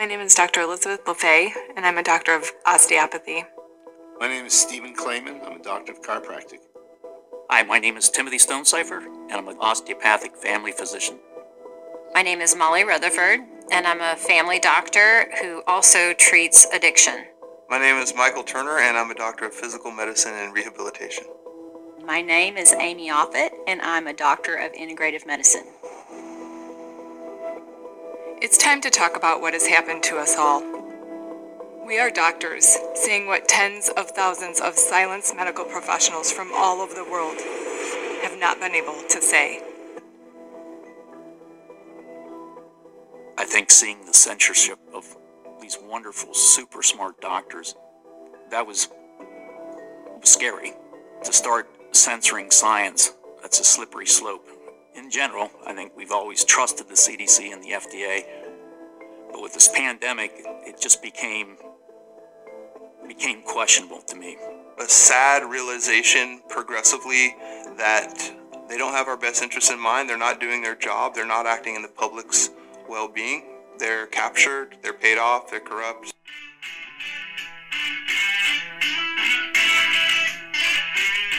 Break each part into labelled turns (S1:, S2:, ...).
S1: My name is Dr. Elizabeth LaFay, and I'm a doctor of osteopathy.
S2: My name is Stephen Clayman. I'm a doctor of chiropractic.
S3: Hi, my name is Timothy Stonecipher, and I'm an osteopathic family physician.
S4: My name is Molly Rutherford, and I'm a family doctor who also treats addiction.
S5: My name is Michael Turner, and I'm a doctor of physical medicine and rehabilitation.
S6: My name is Amy Offit, and I'm a doctor of integrative medicine.
S1: It's time to talk about what has happened to us all. We are doctors, seeing what tens of thousands of silenced medical professionals from all over the world have not been able to say.
S3: I think seeing the censorship of these wonderful, super smart doctors, that was, scary. To start censoring science, that's a slippery slope. In general, I think we've always trusted the CDC and the FDA, but with this pandemic, it just became became questionable to me.
S5: A sad realization progressively that they don't have our best interests in mind. They're not doing their job. They're not acting in the public's well-being. They're captured. They're paid off. They're corrupt.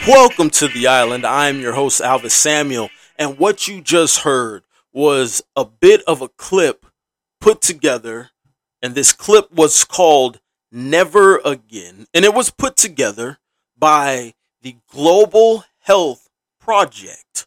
S7: Welcome to the island. I'm your host, Alvis Samuel. And what you just heard was a bit of a clip put together. And this clip was called Never Again. And it was put together by the Global Health Project.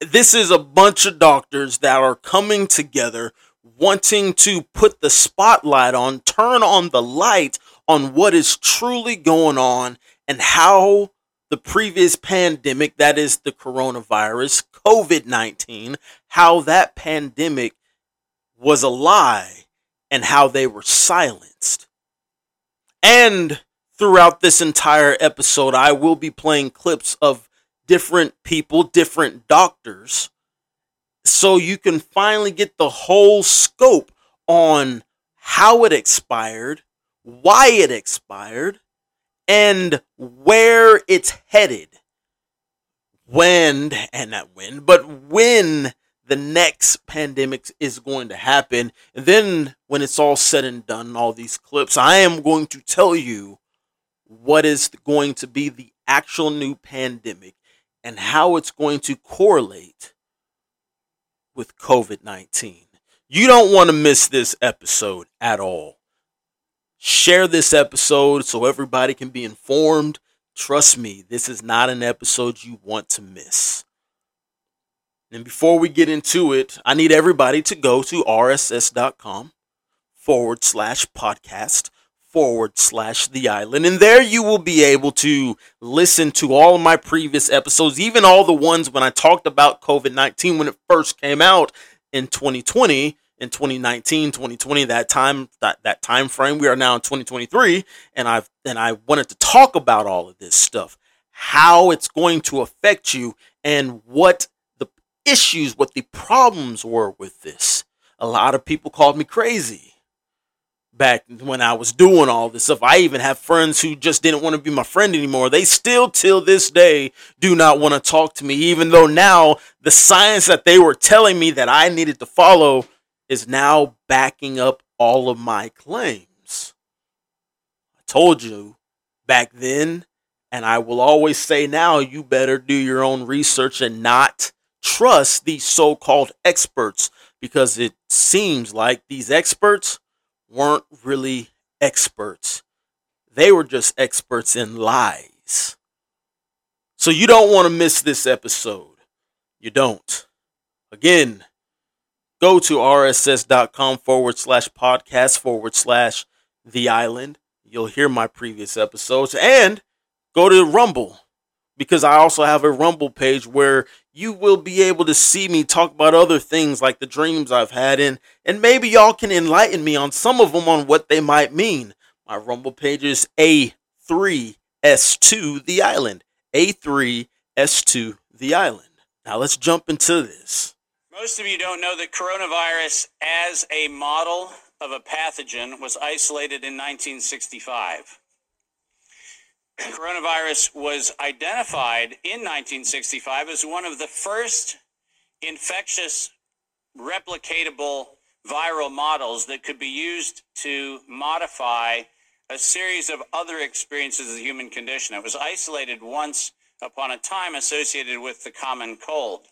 S7: This is a bunch of doctors that are coming together wanting to put the spotlight on, turn on the light on what is truly going on and how the previous pandemic, that is the coronavirus, COVID 19, how that pandemic was a lie and how they were silenced. And throughout this entire episode, I will be playing clips of different people, different doctors, so you can finally get the whole scope on how it expired, why it expired, and where it's headed. When and not when but when the next pandemic is going to happen and then when it's all said and done all these clips i am going to tell you what is going to be the actual new pandemic and how it's going to correlate with covid-19 you don't want to miss this episode at all Share this episode so everybody can be informed. Trust me, this is not an episode you want to miss. And before we get into it, I need everybody to go to rss.com forward slash podcast forward slash the island. And there you will be able to listen to all of my previous episodes, even all the ones when I talked about COVID 19 when it first came out in 2020 in 2019 2020 that time that, that time frame we are now in 2023 and i've and i wanted to talk about all of this stuff how it's going to affect you and what the issues what the problems were with this. A lot of people called me crazy back when i was doing all this stuff. I even have friends who just didn't want to be my friend anymore. They still till this day do not want to talk to me even though now the science that they were telling me that i needed to follow is now backing up all of my claims. I told you back then, and I will always say now, you better do your own research and not trust these so called experts because it seems like these experts weren't really experts. They were just experts in lies. So you don't want to miss this episode. You don't. Again, go to rss.com forward slash podcast forward slash the island. You'll hear my previous episodes and go to Rumble because I also have a Rumble page where you will be able to see me talk about other things like the dreams I've had and and maybe y'all can enlighten me on some of them on what they might mean. My Rumble page is A3S2 the island. A3S2 the island. Now let's jump into this.
S8: Most of you don't know that coronavirus as a model of a pathogen was isolated in 1965. Coronavirus was identified in 1965 as one of the first infectious replicatable viral models that could be used to modify a series of other experiences of the human condition. It was isolated once upon a time associated with the common cold.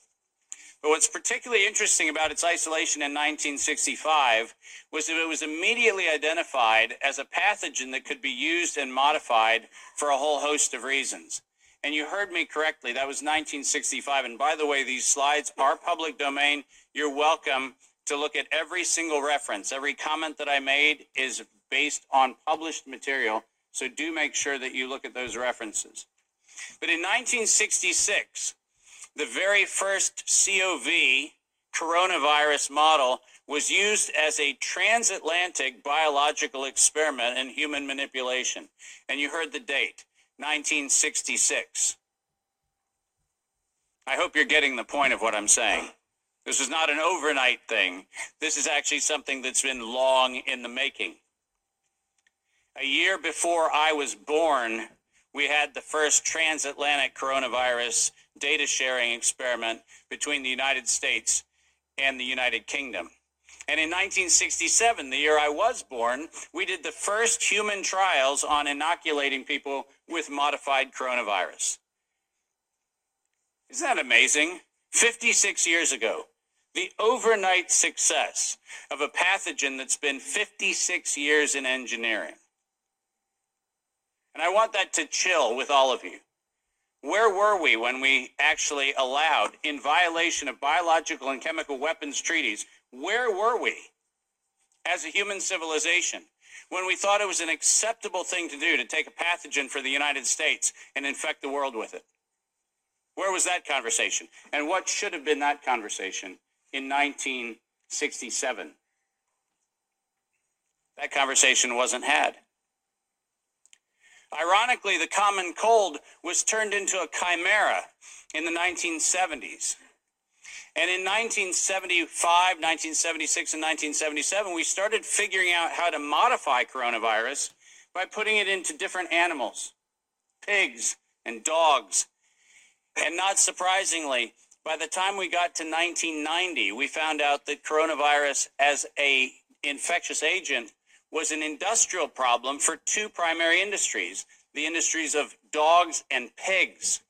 S8: But what's particularly interesting about its isolation in 1965 was that it was immediately identified as a pathogen that could be used and modified for a whole host of reasons. And you heard me correctly, that was 1965. And by the way, these slides are public domain. You're welcome to look at every single reference. Every comment that I made is based on published material. So do make sure that you look at those references. But in 1966, the very first COV coronavirus model was used as a transatlantic biological experiment in human manipulation. And you heard the date, 1966. I hope you're getting the point of what I'm saying. This is not an overnight thing. This is actually something that's been long in the making. A year before I was born, we had the first transatlantic coronavirus data sharing experiment between the United States and the United Kingdom. And in 1967, the year I was born, we did the first human trials on inoculating people with modified coronavirus. Isn't that amazing? 56 years ago, the overnight success of a pathogen that's been 56 years in engineering. And I want that to chill with all of you. Where were we when we actually allowed, in violation of biological and chemical weapons treaties, where were we as a human civilization when we thought it was an acceptable thing to do to take a pathogen for the United States and infect the world with it? Where was that conversation? And what should have been that conversation in 1967? That conversation wasn't had. Ironically, the common cold was turned into a chimera in the 1970s. And in 1975, 1976, and 1977, we started figuring out how to modify coronavirus by putting it into different animals, pigs and dogs. And not surprisingly, by the time we got to 1990, we found out that coronavirus as a infectious agent was an industrial problem for two primary industries the industries of dogs and pigs.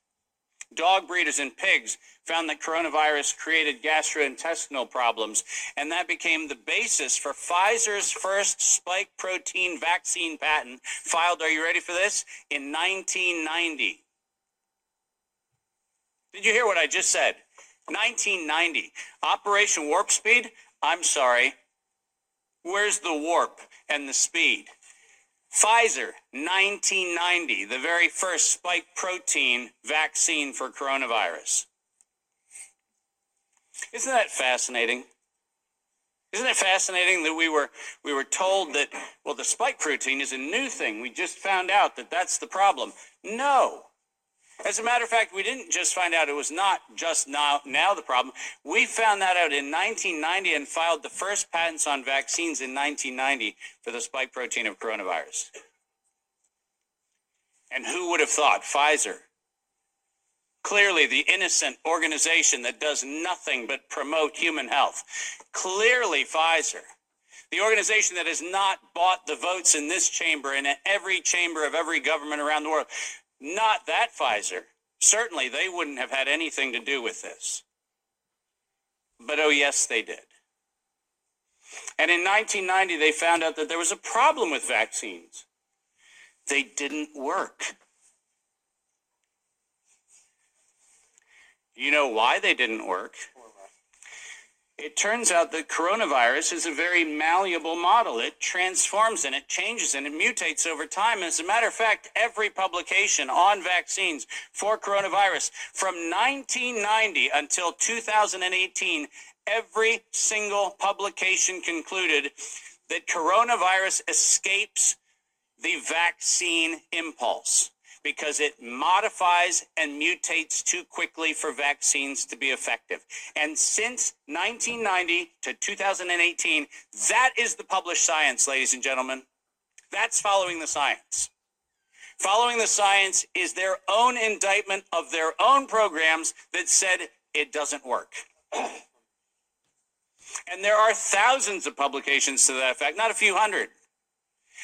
S8: Dog breeders and pigs found that coronavirus created gastrointestinal problems, and that became the basis for Pfizer's first spike protein vaccine patent, filed, are you ready for this? In 1990. Did you hear what I just said? 1990. Operation Warp Speed? I'm sorry. Where's the warp? And the speed. Pfizer, 1990, the very first spike protein vaccine for coronavirus. Isn't that fascinating? Isn't it fascinating that we were we were told that well the spike protein is a new thing. We just found out that that's the problem. No. As a matter of fact, we didn't just find out it was not just now, now the problem. We found that out in 1990 and filed the first patents on vaccines in 1990 for the spike protein of coronavirus. And who would have thought? Pfizer. Clearly, the innocent organization that does nothing but promote human health. Clearly, Pfizer. The organization that has not bought the votes in this chamber and in every chamber of every government around the world. Not that Pfizer. Certainly, they wouldn't have had anything to do with this. But oh, yes, they did. And in 1990, they found out that there was a problem with vaccines. They didn't work. You know why they didn't work? It turns out that coronavirus is a very malleable model. It transforms and it changes and it mutates over time. As a matter of fact, every publication on vaccines for coronavirus from 1990 until 2018, every single publication concluded that coronavirus escapes the vaccine impulse because it modifies and mutates too quickly for vaccines to be effective. And since 1990 to 2018, that is the published science, ladies and gentlemen. That's following the science. Following the science is their own indictment of their own programs that said it doesn't work. And there are thousands of publications to that effect, not a few hundred,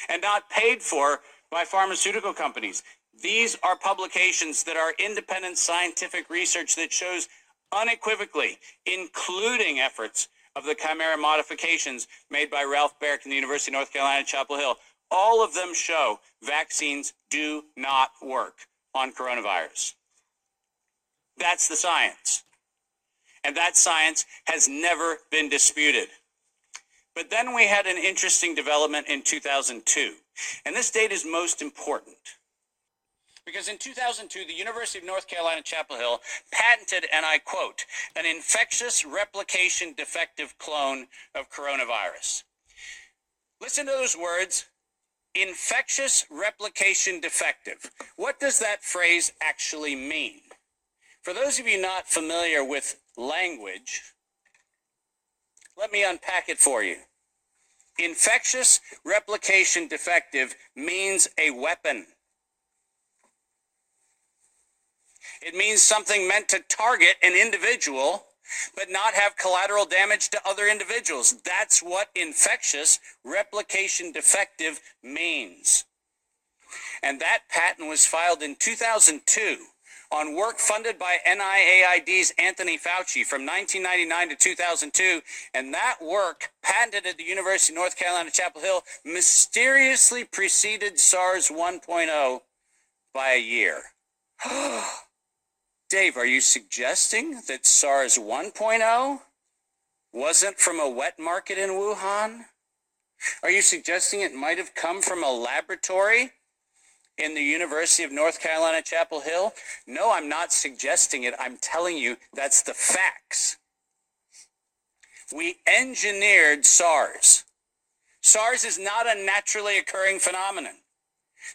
S8: and not paid for by pharmaceutical companies. These are publications that are independent scientific research that shows unequivocally, including efforts of the chimera modifications made by Ralph Baric in the University of North Carolina, Chapel Hill. All of them show vaccines do not work on coronavirus. That's the science. And that science has never been disputed. But then we had an interesting development in 2002. And this date is most important. Because in 2002, the University of North Carolina, Chapel Hill patented, and I quote, an infectious replication defective clone of coronavirus. Listen to those words infectious replication defective. What does that phrase actually mean? For those of you not familiar with language, let me unpack it for you. Infectious replication defective means a weapon. It means something meant to target an individual, but not have collateral damage to other individuals. That's what infectious replication defective means. And that patent was filed in 2002 on work funded by NIAID's Anthony Fauci from 1999 to 2002. And that work, patented at the University of North Carolina, Chapel Hill, mysteriously preceded SARS 1.0 by a year. Dave, are you suggesting that SARS 1.0 wasn't from a wet market in Wuhan? Are you suggesting it might have come from a laboratory in the University of North Carolina, Chapel Hill? No, I'm not suggesting it. I'm telling you that's the facts. We engineered SARS. SARS is not a naturally occurring phenomenon.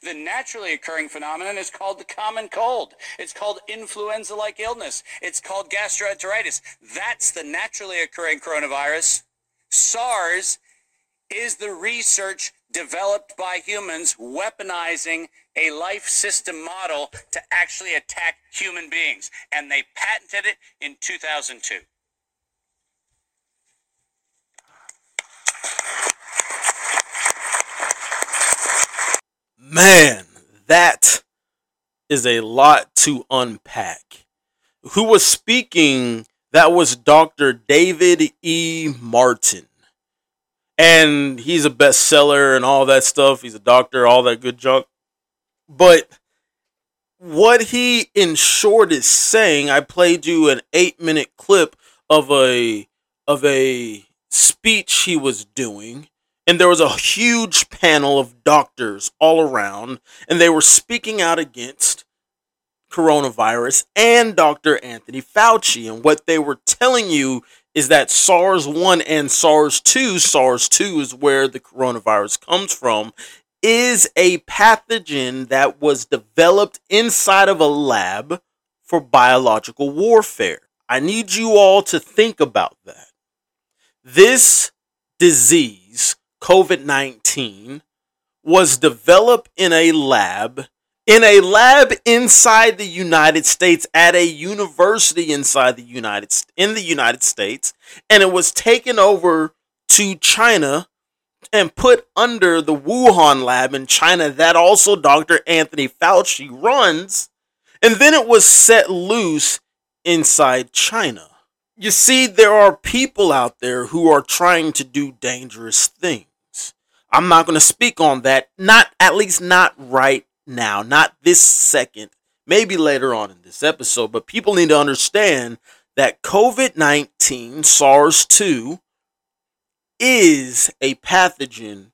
S8: The naturally occurring phenomenon is called the common cold. It's called influenza like illness. It's called gastroenteritis. That's the naturally occurring coronavirus. SARS is the research developed by humans weaponizing a life system model to actually attack human beings. And they patented it in 2002.
S7: Man, that is a lot to unpack. Who was speaking? That was Dr. David E. Martin. And he's a bestseller and all that stuff. He's a doctor, all that good junk. But what he, in short, is saying, I played you an eight minute clip of a of a speech he was doing and there was a huge panel of doctors all around, and they were speaking out against coronavirus and Dr. Anthony Fauci. And what they were telling you is that SARS 1 and SARS 2, SARS 2 is where the coronavirus comes from, is a pathogen that was developed inside of a lab for biological warfare. I need you all to think about that. This disease COVID 19 was developed in a lab, in a lab inside the United States at a university inside the United in the United States, and it was taken over to China and put under the Wuhan lab in China that also Dr. Anthony Fauci runs, and then it was set loose inside China. You see, there are people out there who are trying to do dangerous things. I'm not going to speak on that. Not at least not right now, not this second. Maybe later on in this episode, but people need to understand that COVID 19, SARS 2, is a pathogen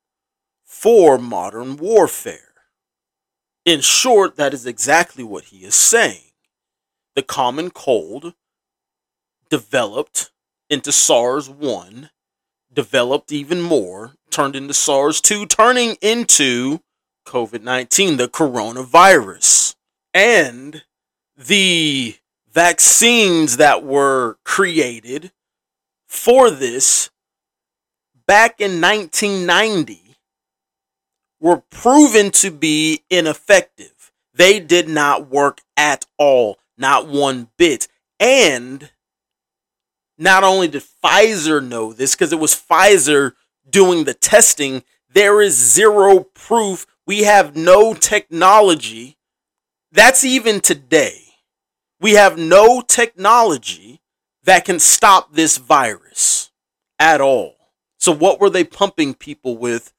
S7: for modern warfare. In short, that is exactly what he is saying. The common cold developed into SARS 1 developed even more, turned into SARS 2, turning into COVID 19, the coronavirus. And the vaccines that were created for this back in 1990 were proven to be ineffective. They did not work at all, not one bit. And not only did Pfizer know this, because it was Pfizer doing the testing, there is zero proof. We have no technology. That's even today. We have no technology that can stop this virus at all. So, what were they pumping people with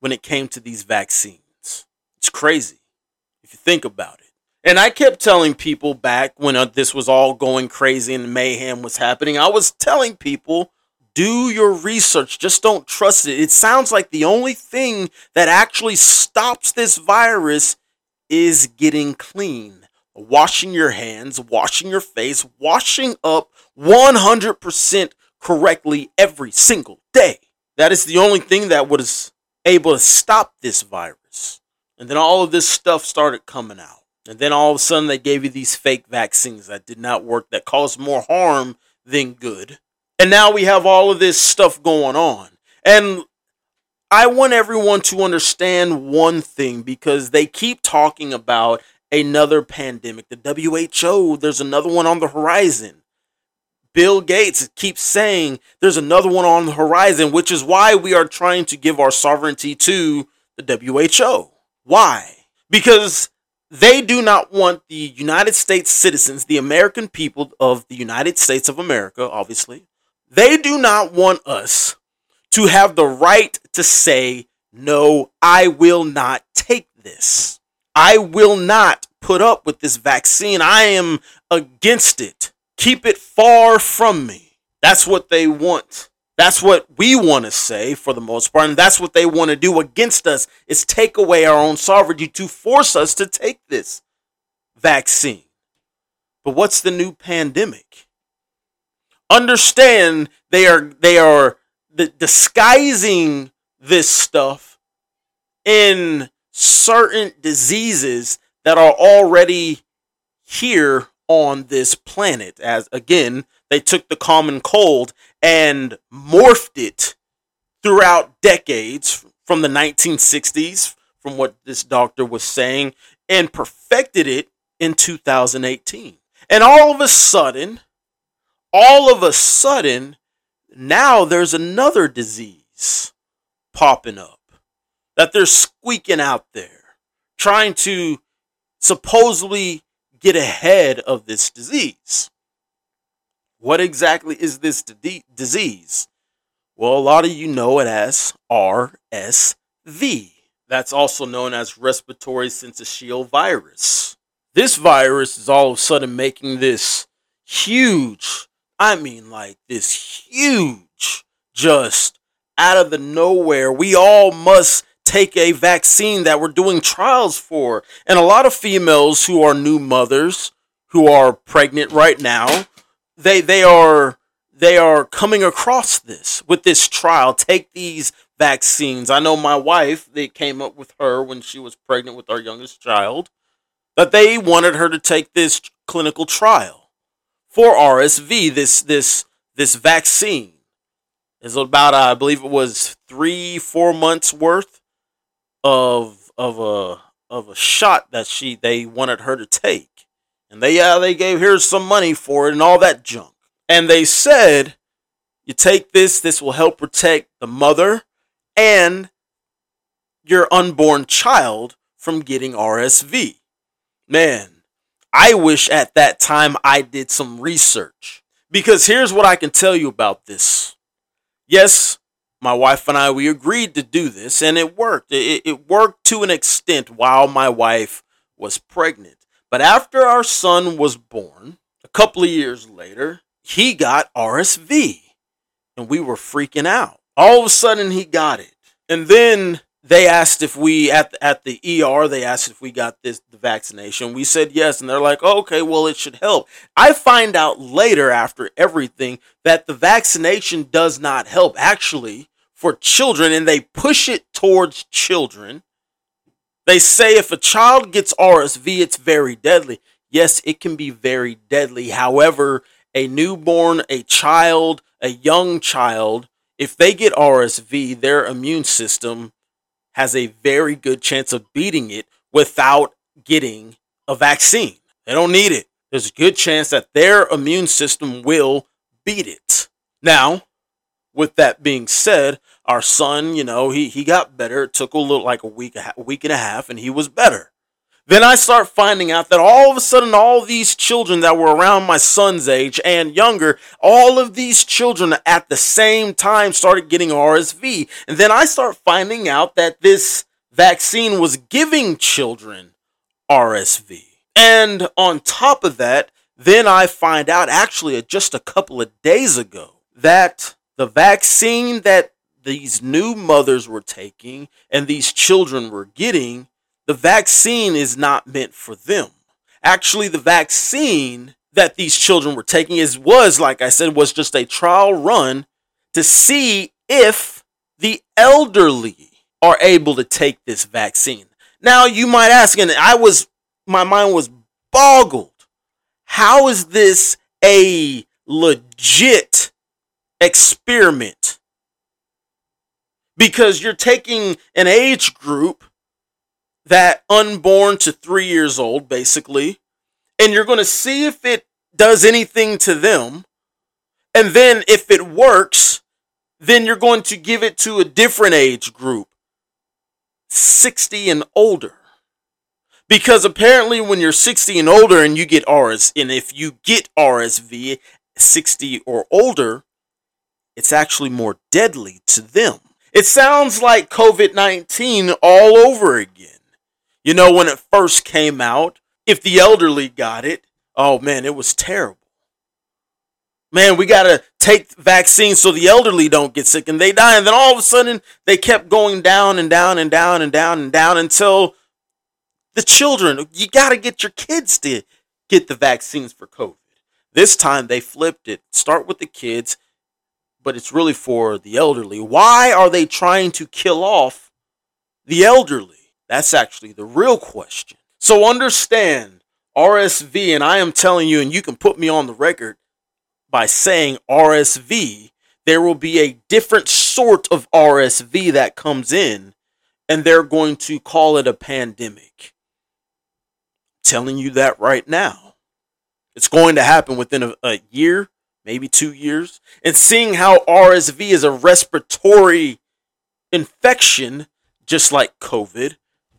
S7: when it came to these vaccines? It's crazy if you think about it. And I kept telling people back when uh, this was all going crazy and mayhem was happening, I was telling people do your research. Just don't trust it. It sounds like the only thing that actually stops this virus is getting clean. Washing your hands, washing your face, washing up 100% correctly every single day. That is the only thing that was able to stop this virus. And then all of this stuff started coming out. And then all of a sudden they gave you these fake vaccines that did not work, that caused more harm than good. And now we have all of this stuff going on. And I want everyone to understand one thing because they keep talking about another pandemic. The WHO, there's another one on the horizon. Bill Gates keeps saying there's another one on the horizon, which is why we are trying to give our sovereignty to the WHO. Why? Because they do not want the United States citizens, the American people of the United States of America, obviously, they do not want us to have the right to say, no, I will not take this. I will not put up with this vaccine. I am against it. Keep it far from me. That's what they want. That's what we want to say for the most part. And that's what they want to do against us is take away our own sovereignty to force us to take this vaccine. But what's the new pandemic? Understand they are they are disguising this stuff in certain diseases that are already here on this planet. As again they took the common cold and morphed it throughout decades from the 1960s from what this doctor was saying and perfected it in 2018 and all of a sudden all of a sudden, now there's another disease popping up that they're squeaking out there, trying to supposedly get ahead of this disease. What exactly is this disease? Well, a lot of you know it as RSV. That's also known as respiratory syncytial virus. This virus is all of a sudden making this huge I mean, like this huge, just out of the nowhere. We all must take a vaccine that we're doing trials for. And a lot of females who are new mothers, who are pregnant right now, they they are they are coming across this with this trial. Take these vaccines. I know my wife, they came up with her when she was pregnant with our youngest child, that they wanted her to take this clinical trial for RSV, this this this vaccine. Is about uh, I believe it was three four months worth of of a of a shot that she they wanted her to take, and they yeah they gave her some money for it and all that junk, and they said you take this this will help protect the mother and your unborn child from getting RSV. Man, I wish at that time I did some research. Because here's what I can tell you about this. Yes, my wife and I, we agreed to do this, and it worked. It, it worked to an extent while my wife was pregnant. But after our son was born, a couple of years later, he got RSV, and we were freaking out. All of a sudden, he got it. And then they asked if we at the, at the ER they asked if we got this the vaccination. We said yes, and they're like, oh, "Okay, well, it should help." I find out later after everything that the vaccination does not help actually for children, and they push it towards children. They say if a child gets RSV, it's very deadly. Yes, it can be very deadly. However, a newborn, a child, a young child, if they get RSV, their immune system has a very good chance of beating it without getting a vaccine. They don't need it. There's a good chance that their immune system will beat it. Now, with that being said, our son, you know, he, he got better. It took a little like a week, a week and a half, and he was better. Then I start finding out that all of a sudden, all these children that were around my son's age and younger, all of these children at the same time started getting RSV. And then I start finding out that this vaccine was giving children RSV. And on top of that, then I find out actually uh, just a couple of days ago that the vaccine that these new mothers were taking and these children were getting the vaccine is not meant for them. Actually, the vaccine that these children were taking is was like I said was just a trial run to see if the elderly are able to take this vaccine. Now you might ask and I was my mind was boggled. How is this a legit experiment? Because you're taking an age group that unborn to three years old, basically, and you're going to see if it does anything to them. And then if it works, then you're going to give it to a different age group, 60 and older. Because apparently, when you're 60 and older and you get RS, and if you get RSV 60 or older, it's actually more deadly to them. It sounds like COVID 19 all over again. You know, when it first came out, if the elderly got it, oh man, it was terrible. Man, we got to take vaccines so the elderly don't get sick and they die. And then all of a sudden, they kept going down and down and down and down and down until the children, you got to get your kids to get the vaccines for COVID. This time they flipped it. Start with the kids, but it's really for the elderly. Why are they trying to kill off the elderly? That's actually the real question. So understand RSV, and I am telling you, and you can put me on the record by saying RSV, there will be a different sort of RSV that comes in, and they're going to call it a pandemic. Telling you that right now. It's going to happen within a, a year, maybe two years. And seeing how RSV is a respiratory infection, just like COVID,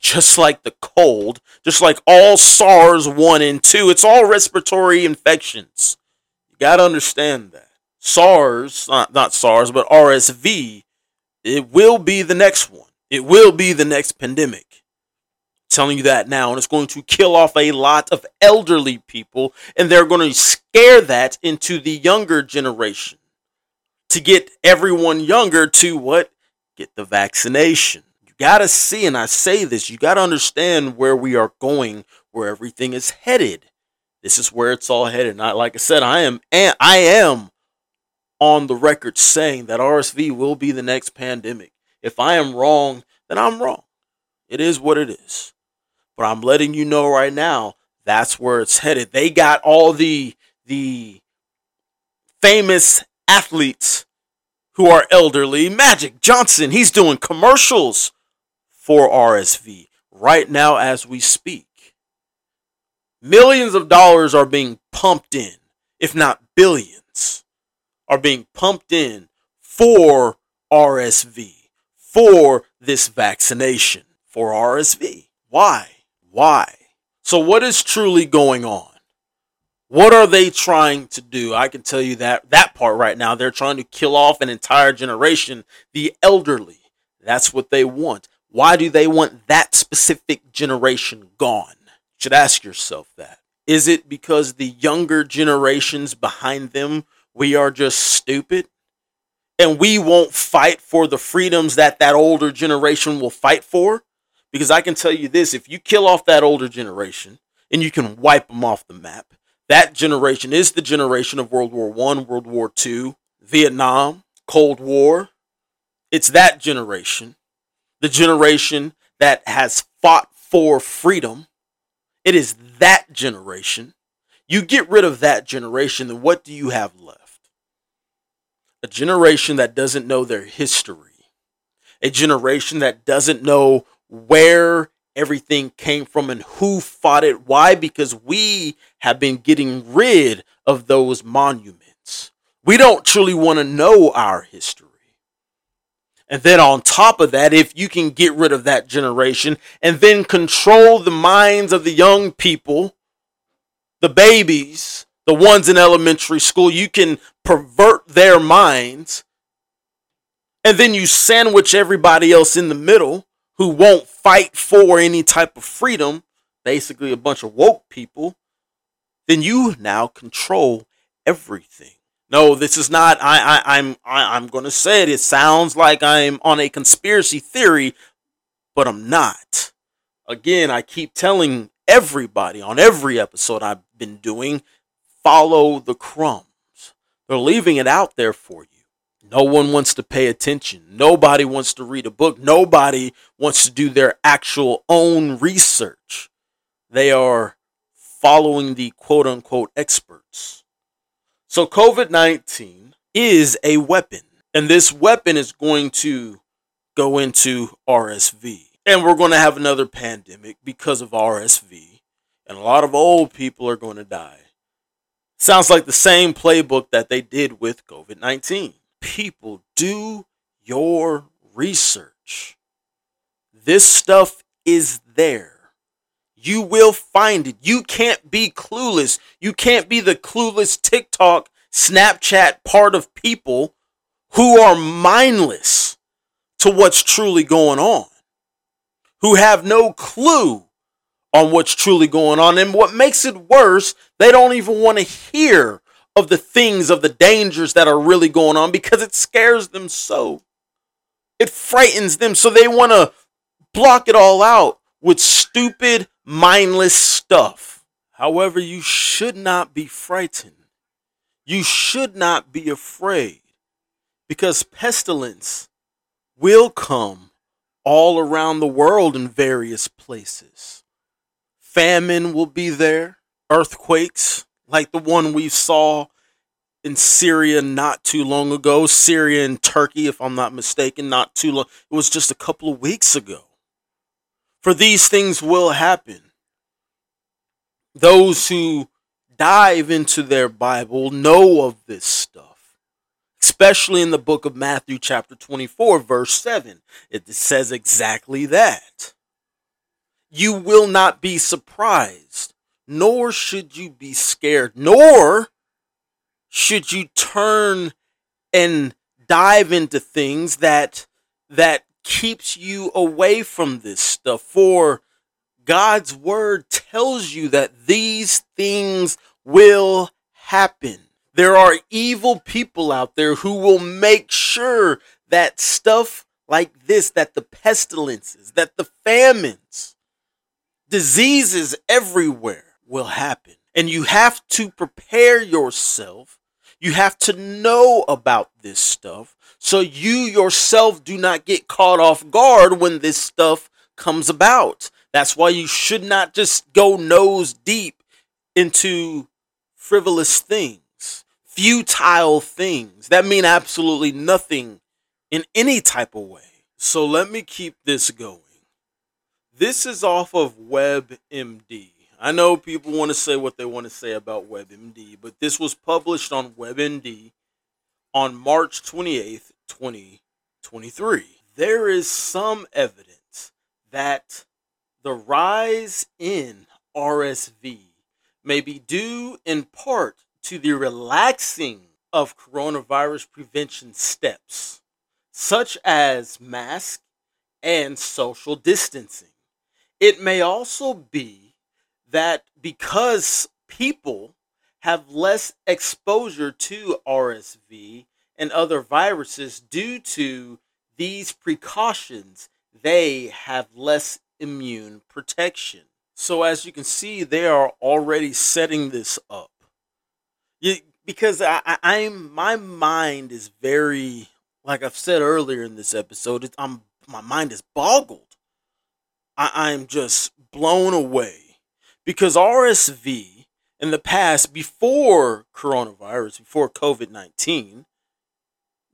S7: just like the cold, just like all SARS 1 and 2. It's all respiratory infections. You got to understand that. SARS, not, not SARS, but RSV, it will be the next one. It will be the next pandemic. I'm telling you that now, and it's going to kill off a lot of elderly people, and they're going to scare that into the younger generation to get everyone younger to what? Get the vaccination got to see, and I say this, you got to understand where we are going, where everything is headed. This is where it's all headed. I, like I said, I am, I am on the record saying that RSV will be the next pandemic. If I am wrong, then I'm wrong. It is what it is. But I'm letting you know right now that's where it's headed. They got all the the famous athletes who are elderly. Magic Johnson, he's doing commercials for RSV right now as we speak. Millions of dollars are being pumped in, if not billions, are being pumped in for RSV, for this vaccination, for RSV. Why? Why? So, what is truly going on? What are they trying to do? I can tell you that that part right now. They're trying to kill off an entire generation, the elderly. That's what they want. Why do they want that specific generation gone? You should ask yourself that. Is it because the younger generations behind them, we are just stupid? And we won't fight for the freedoms that that older generation will fight for? Because I can tell you this if you kill off that older generation and you can wipe them off the map, that generation is the generation of World War One, World War Two, Vietnam, Cold War. It's that generation the generation that has fought for freedom. It is that generation. You get rid of that generation, then what do you have left? A generation that doesn't know their history, a generation that doesn't know where everything came from and who fought it. Why? Because we have been getting rid of those monuments. We don't truly want to know our history. And then on top of that, if you can get rid of that generation and then control the minds of the young people, the babies, the ones in elementary school, you can pervert their minds. And then you sandwich everybody else in the middle who won't fight for any type of freedom, basically a bunch of woke people. Then you now control everything. No, this is not. I, I I'm I, I'm going to say it. It sounds like I'm on a conspiracy theory, but I'm not. Again, I keep telling everybody on every episode I've been doing, follow the crumbs. They're leaving it out there for you. No one wants to pay attention. Nobody wants to read a book. Nobody wants to do their actual own research. They are following the quote unquote experts. So COVID 19 is a weapon, and this weapon is going to go into RSV. And we're going to have another pandemic because of RSV, and a lot of old people are going to die. Sounds like the same playbook that they did with COVID 19. People, do your research. This stuff is there. You will find it. You can't be clueless. You can't be the clueless TikTok, Snapchat part of people who are mindless to what's truly going on, who have no clue on what's truly going on. And what makes it worse, they don't even want to hear of the things, of the dangers that are really going on because it scares them so. It frightens them. So they want to block it all out with stupid, mindless stuff. However, you should not be frightened. You should not be afraid because pestilence will come all around the world in various places. Famine will be there, earthquakes like the one we saw in Syria not too long ago, Syria and Turkey, if I'm not mistaken, not too long. It was just a couple of weeks ago. For these things will happen. Those who dive into their Bible know of this stuff, especially in the book of Matthew, chapter 24, verse 7. It says exactly that. You will not be surprised, nor should you be scared, nor should you turn and dive into things that that keeps you away from this stuff. For God's word tells you that these things will happen. There are evil people out there who will make sure that stuff like this, that the pestilences, that the famines, diseases everywhere will happen. And you have to prepare yourself. You have to know about this stuff so you yourself do not get caught off guard when this stuff comes about. That's why you should not just go nose deep into frivolous things, futile things that mean absolutely nothing in any type of way. So let me keep this going. This is off of WebMD. I know people want to say what they want to say about WebMD, but this was published on WebMD on March 28th, 2023. There is some evidence that the rise in RSV may be due in part to the relaxing of coronavirus prevention steps, such as mask and social distancing. It may also be that because people have less exposure to RSV and other viruses due to these precautions, they have less immune protection. So, as you can see, they are already setting this up. You, because I, I, am my mind is very, like I've said earlier in this episode, I'm my mind is boggled. I, I'm just blown away because RSV in the past, before coronavirus, before COVID 19,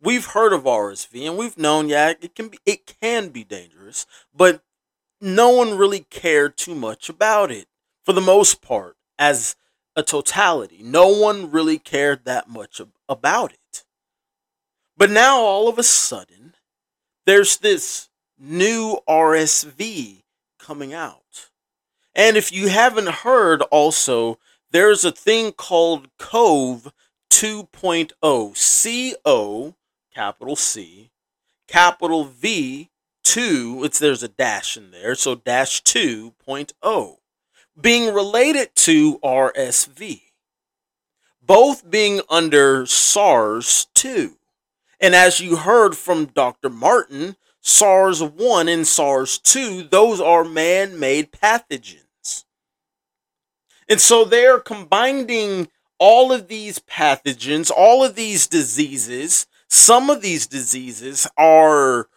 S7: we've heard of RSV and we've known, yeah, it can be it can be dangerous, but no one really cared too much about it for the most part, as a totality. No one really cared that much about it. But now all of a sudden, there's this new RSV coming out. And if you haven't heard also, there's a thing called COVE 2.0. C O, capital C, capital V 2, it's there's a dash in there, so dash 2.0 being related to RSV, both being under SARS 2. And as you heard from Dr. Martin, SARS 1 and SARS 2, those are man made pathogens. And so they're combining all of these pathogens, all of these diseases. Some of these diseases are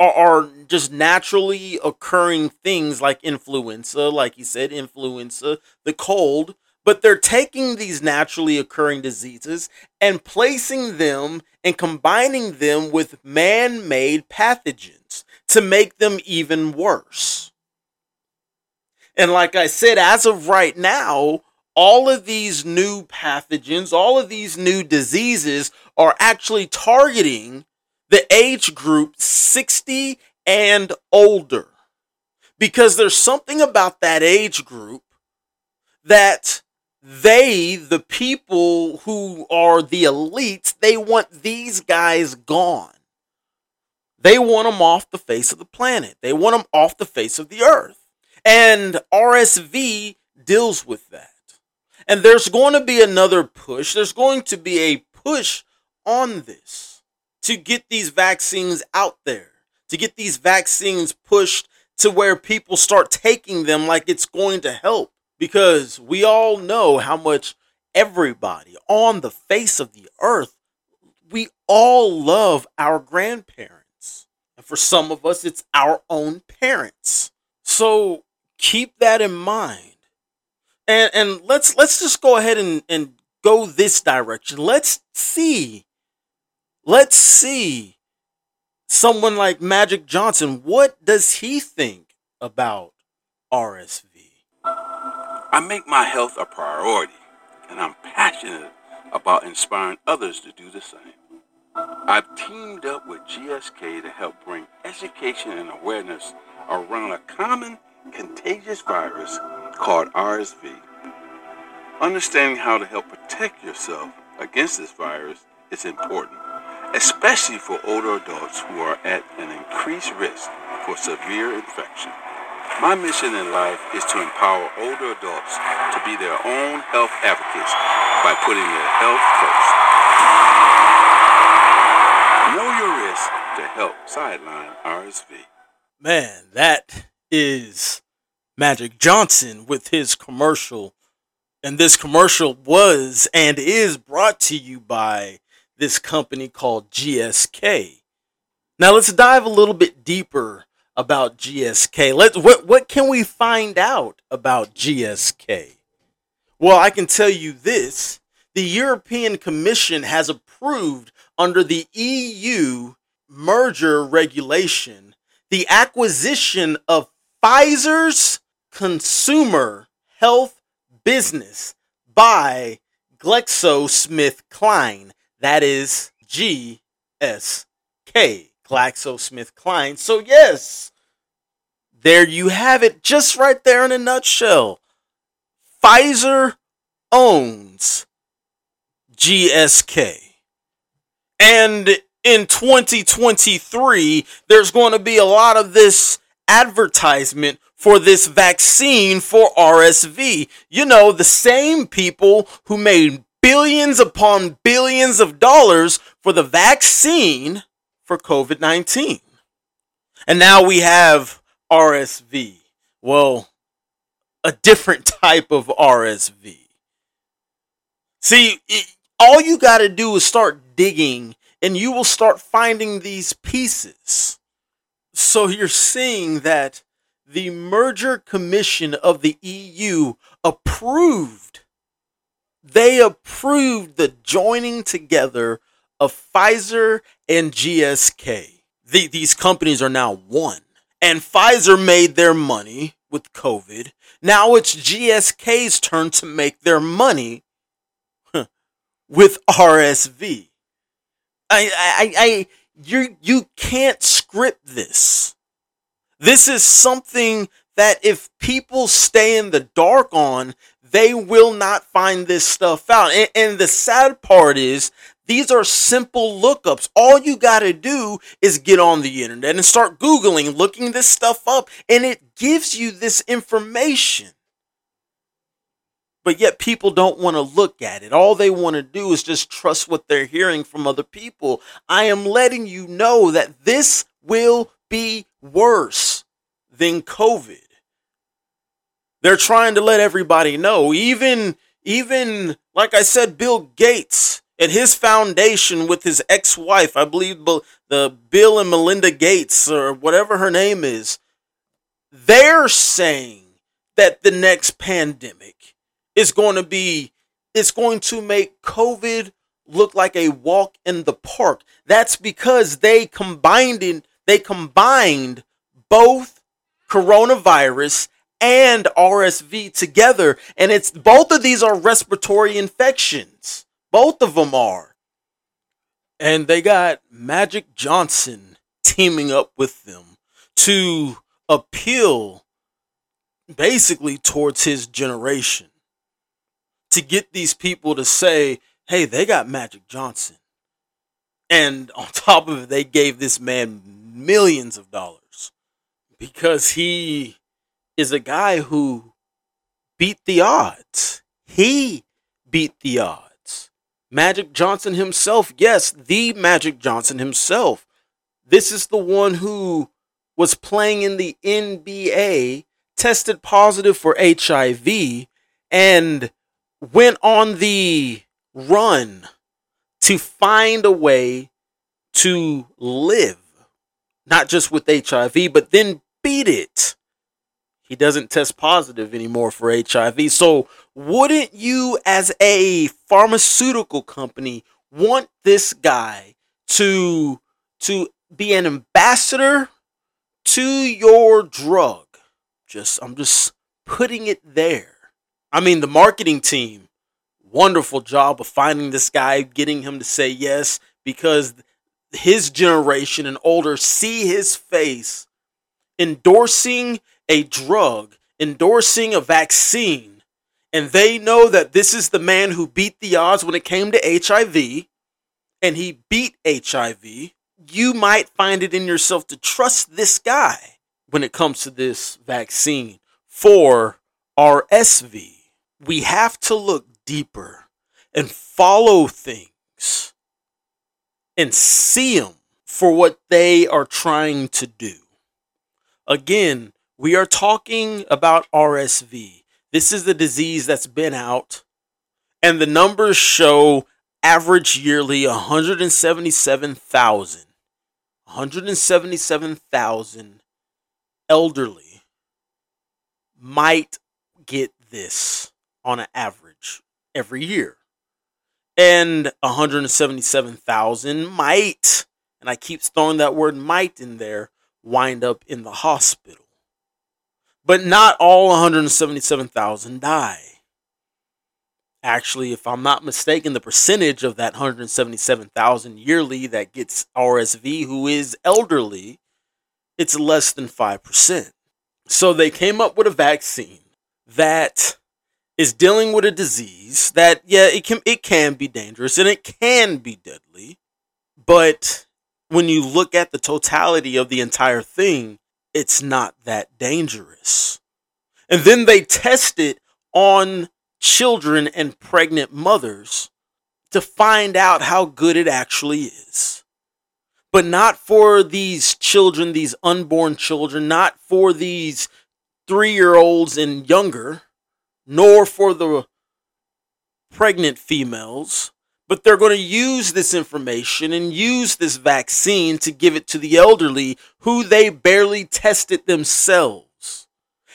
S7: are, just naturally occurring things like influenza, like you said, influenza, the cold, but they're taking these naturally occurring diseases and placing them and combining them with man made pathogens to make them even worse. And like I said, as of right now, all of these new pathogens, all of these new diseases are actually targeting the age group 60 and older because there's something about that age group that they, the people who are the elites, they want these guys gone. They want them off the face of the planet. They want them off the face of the earth. And RSV deals with that. And there's going to be another push. There's going to be a push on this to get these vaccines out there, to get these vaccines pushed to where people start taking them like it's going to help. Because we all know how much everybody on the face of the earth, we all love our grandparents. And for some of us, it's our own parents. So keep that in mind. And, and let's let's just go ahead and, and go this direction. Let's see Let's see someone like Magic Johnson. What does he think about RSV?
S9: I make my health a priority, and I'm passionate about inspiring others to do the same. I've teamed up with GSK to help bring education and awareness around a common contagious virus called RSV. Understanding how to help protect yourself against this virus is important especially for older adults who are at an increased risk for severe infection. My mission in life is to empower older adults to be their own health advocates by putting their health first. Know your risk to help sideline RSV.
S7: Man, that is Magic Johnson with his commercial. And this commercial was and is brought to you by this company called GSK. Now let's dive a little bit deeper about GSK. Let's what what can we find out about GSK? Well, I can tell you this. The European Commission has approved under the EU merger regulation the acquisition of Pfizer's consumer health business by GlaxoSmithKline that is GSK, GlaxoSmithKline. So, yes, there you have it, just right there in a nutshell. Pfizer owns GSK. And in 2023, there's going to be a lot of this advertisement for this vaccine for RSV. You know, the same people who made billions upon billions of dollars for the vaccine for COVID 19. And now we have RSV. Well, a different type of RSV. See, all you got to do is start digging and you will start finding these pieces. So you're seeing that the merger commission of the EU approved they approved the joining together of Pfizer and GSK. The, these companies are now one. And Pfizer made their money with COVID. Now it's GSK's turn to make their money with RSV. I, I, I, you, you can't script this. This is something that if people stay in the dark on, they will not find this stuff out. And, and the sad part is, these are simple lookups. All you got to do is get on the internet and start Googling, looking this stuff up, and it gives you this information. But yet, people don't want to look at it. All they want to do is just trust what they're hearing from other people. I am letting you know that this will be worse than COVID. They're trying to let everybody know. Even, even like I said, Bill Gates and his foundation with his ex-wife, I believe the Bill and Melinda Gates or whatever her name is, they're saying that the next pandemic is going to be it's going to make COVID look like a walk in the park. That's because they combined in, they combined both coronavirus and RSV together. And it's both of these are respiratory infections. Both of them are. And they got Magic Johnson teaming up with them to appeal basically towards his generation. To get these people to say, hey, they got Magic Johnson. And on top of it, they gave this man millions of dollars because he is a guy who beat the odds. He beat the odds. Magic Johnson himself, yes, the Magic Johnson himself. This is the one who was playing in the NBA, tested positive for HIV, and went on the run to find a way to live, not just with HIV, but then beat it he doesn't test positive anymore for HIV. So, wouldn't you, as a pharmaceutical company, want this guy to to be an ambassador to your drug? Just I'm just putting it there. I mean, the marketing team, wonderful job of finding this guy, getting him to say yes, because his generation and older see his face endorsing a drug, endorsing a vaccine, and they know that this is the man who beat the odds when it came to HIV, and he beat HIV, you might find it in yourself to trust this guy when it comes to this vaccine for RSV. We have to look deeper and follow things and see them for what they are trying to do. Again, we are talking about RSV. This is the disease that's been out, and the numbers show average yearly 177,000. 177,000 elderly might get this on an average every year. And 177,000 might, and I keep throwing that word might in there, wind up in the hospital. But not all 177,000 die. Actually, if I'm not mistaken, the percentage of that 177,000 yearly that gets RSV who is elderly, it's less than 5%. So they came up with a vaccine that is dealing with a disease that yeah, it can it can be dangerous and it can be deadly. But when you look at the totality of the entire thing, it's not that dangerous. And then they test it on children and pregnant mothers to find out how good it actually is. But not for these children, these unborn children, not for these three year olds and younger, nor for the pregnant females, but they're going to use this information and use this vaccine to give it to the elderly who they barely tested themselves.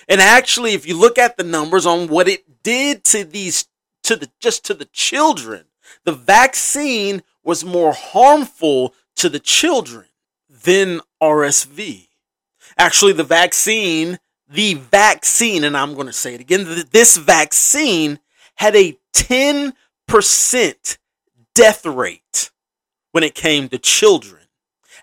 S7: And actually, if you look at the numbers on what it did to these, to the, just to the children, the vaccine was more harmful to the children than RSV. Actually, the vaccine, the vaccine, and I'm going to say it again, this vaccine had a 10% death rate when it came to children.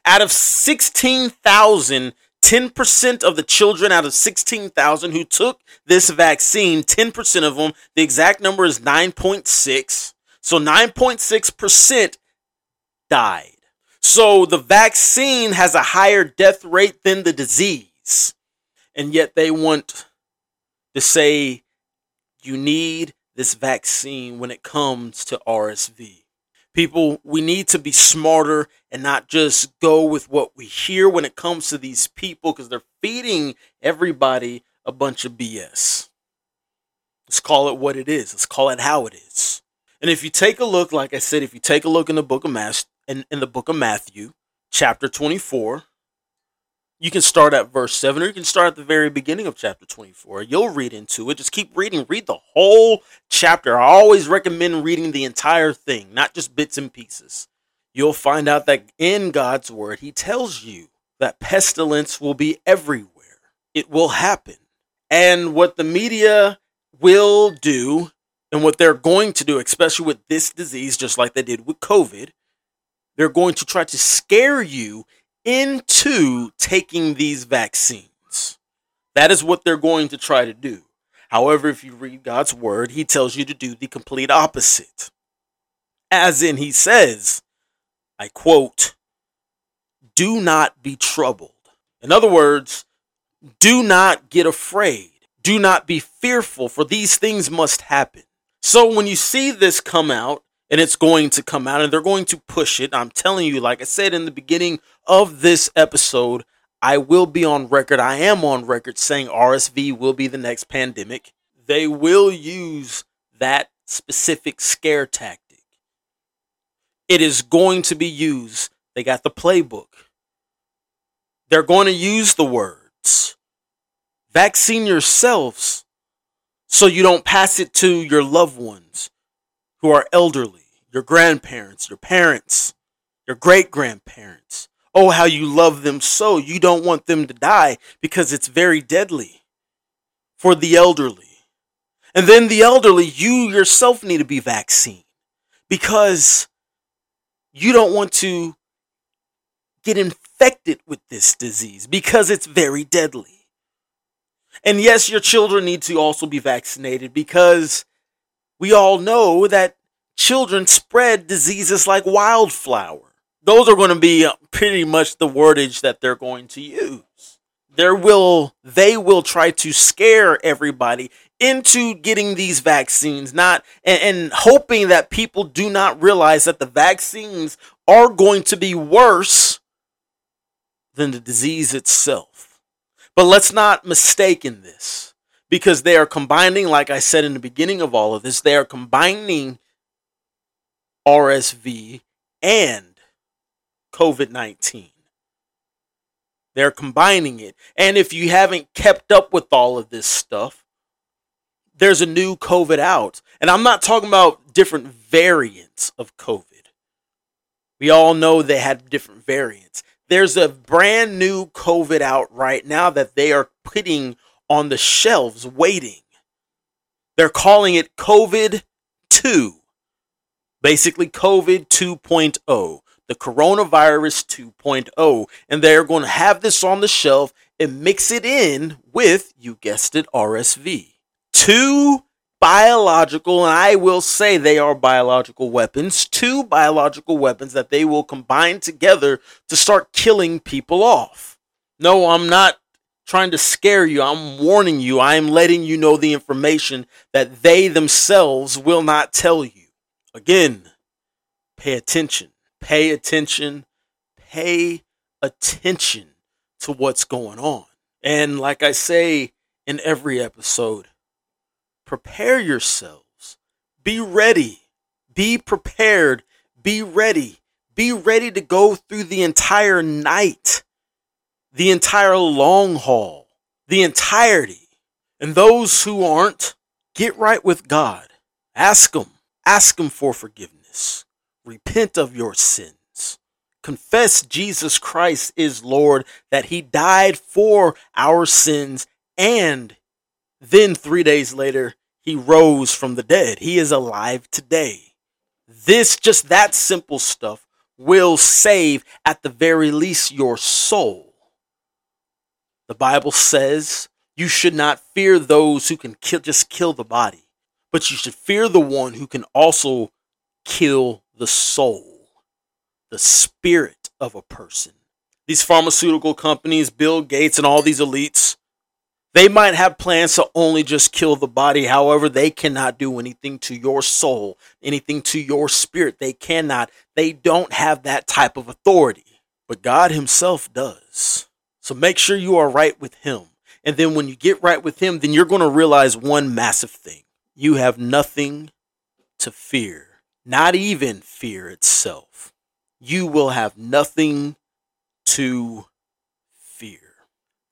S7: Out of 16,000, 10% of the children out of 16,000 who took this vaccine, 10% of them, the exact number is 9.6. So 9.6% died. So the vaccine has a higher death rate than the disease. And yet they want to say you need this vaccine when it comes to RSV. People, we need to be smarter and not just go with what we hear when it comes to these people because they're feeding everybody a bunch of BS. Let's call it what it is. Let's call it how it is. And if you take a look, like I said, if you take a look in the book of Matthew, in, in the book of Matthew, chapter 24, you can start at verse 7 or you can start at the very beginning of chapter 24. You'll read into it. Just keep reading. Read the whole chapter. I always recommend reading the entire thing, not just bits and pieces. You'll find out that in God's word, He tells you that pestilence will be everywhere. It will happen. And what the media will do and what they're going to do, especially with this disease, just like they did with COVID, they're going to try to scare you into taking these vaccines. That is what they're going to try to do. However, if you read God's word, he tells you to do the complete opposite. As in, he says, I quote, do not be troubled. In other words, do not get afraid. Do not be fearful, for these things must happen. So when you see this come out, and it's going to come out and they're going to push it. I'm telling you, like I said in the beginning of this episode, I will be on record. I am on record saying RSV will be the next pandemic. They will use that specific scare tactic. It is going to be used. They got the playbook. They're going to use the words. Vaccine yourselves so you don't pass it to your loved ones who are elderly, your grandparents, your parents, your great grandparents. Oh, how you love them so. You don't want them to die because it's very deadly for the elderly. And then the elderly, you yourself need to be vaccinated because you don't want to get infected with this disease because it's very deadly. And yes, your children need to also be vaccinated because we all know that children spread diseases like wildflower. Those are going to be uh, pretty much the wordage that they're going to use. There will they will try to scare everybody into getting these vaccines, not and, and hoping that people do not realize that the vaccines are going to be worse than the disease itself. But let's not mistake in this because they are combining, like I said in the beginning of all of this, they are combining RSV and COVID 19. They're combining it. And if you haven't kept up with all of this stuff, there's a new COVID out. And I'm not talking about different variants of COVID. We all know they had different variants. There's a brand new COVID out right now that they are putting on the shelves waiting. They're calling it COVID 2. Basically, COVID 2.0, the coronavirus 2.0. And they're going to have this on the shelf and mix it in with, you guessed it, RSV. Two biological, and I will say they are biological weapons, two biological weapons that they will combine together to start killing people off. No, I'm not trying to scare you. I'm warning you. I am letting you know the information that they themselves will not tell you. Again, pay attention. Pay attention. Pay attention to what's going on. And like I say in every episode, prepare yourselves. Be ready. Be prepared. Be ready. Be ready to go through the entire night the entire long haul, the entirety. And those who aren't, get right with God. Ask Him. Ask Him for forgiveness. Repent of your sins. confess Jesus Christ is Lord, that he died for our sins, and then three days later, he rose from the dead. He is alive today. This, just that simple stuff, will save, at the very least, your soul. The Bible says you should not fear those who can kill, just kill the body, but you should fear the one who can also kill the soul, the spirit of a person. These pharmaceutical companies, Bill Gates, and all these elites, they might have plans to only just kill the body. However, they cannot do anything to your soul, anything to your spirit. They cannot. They don't have that type of authority. But God Himself does. So make sure you are right with Him. And then when you get right with Him, then you're going to realize one massive thing you have nothing to fear, not even fear itself. You will have nothing to fear.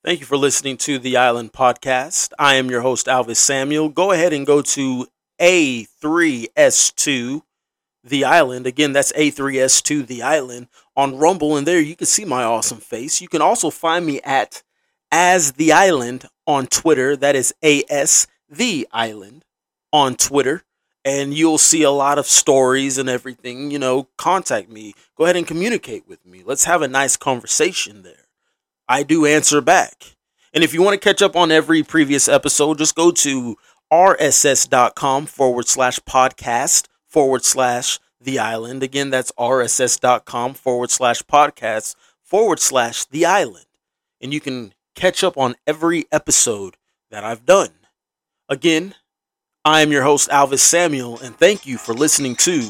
S7: Thank you for listening to the Island Podcast. I am your host, Alvis Samuel. Go ahead and go to A3S2 The Island. Again, that's A3S2 The Island on Rumble. And there you can see my awesome face. You can also find me at As The Island on Twitter. That is AS The Island on Twitter. And you'll see a lot of stories and everything. You know, contact me. Go ahead and communicate with me. Let's have a nice conversation there. I do answer back. And if you want to catch up on every previous episode, just go to rss.com forward slash podcast forward slash the island. Again, that's rss.com forward slash podcasts forward slash the island. And you can catch up on every episode that I've done. Again, I am your host, Alvis Samuel, and thank you for listening to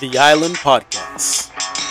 S7: the Island Podcast.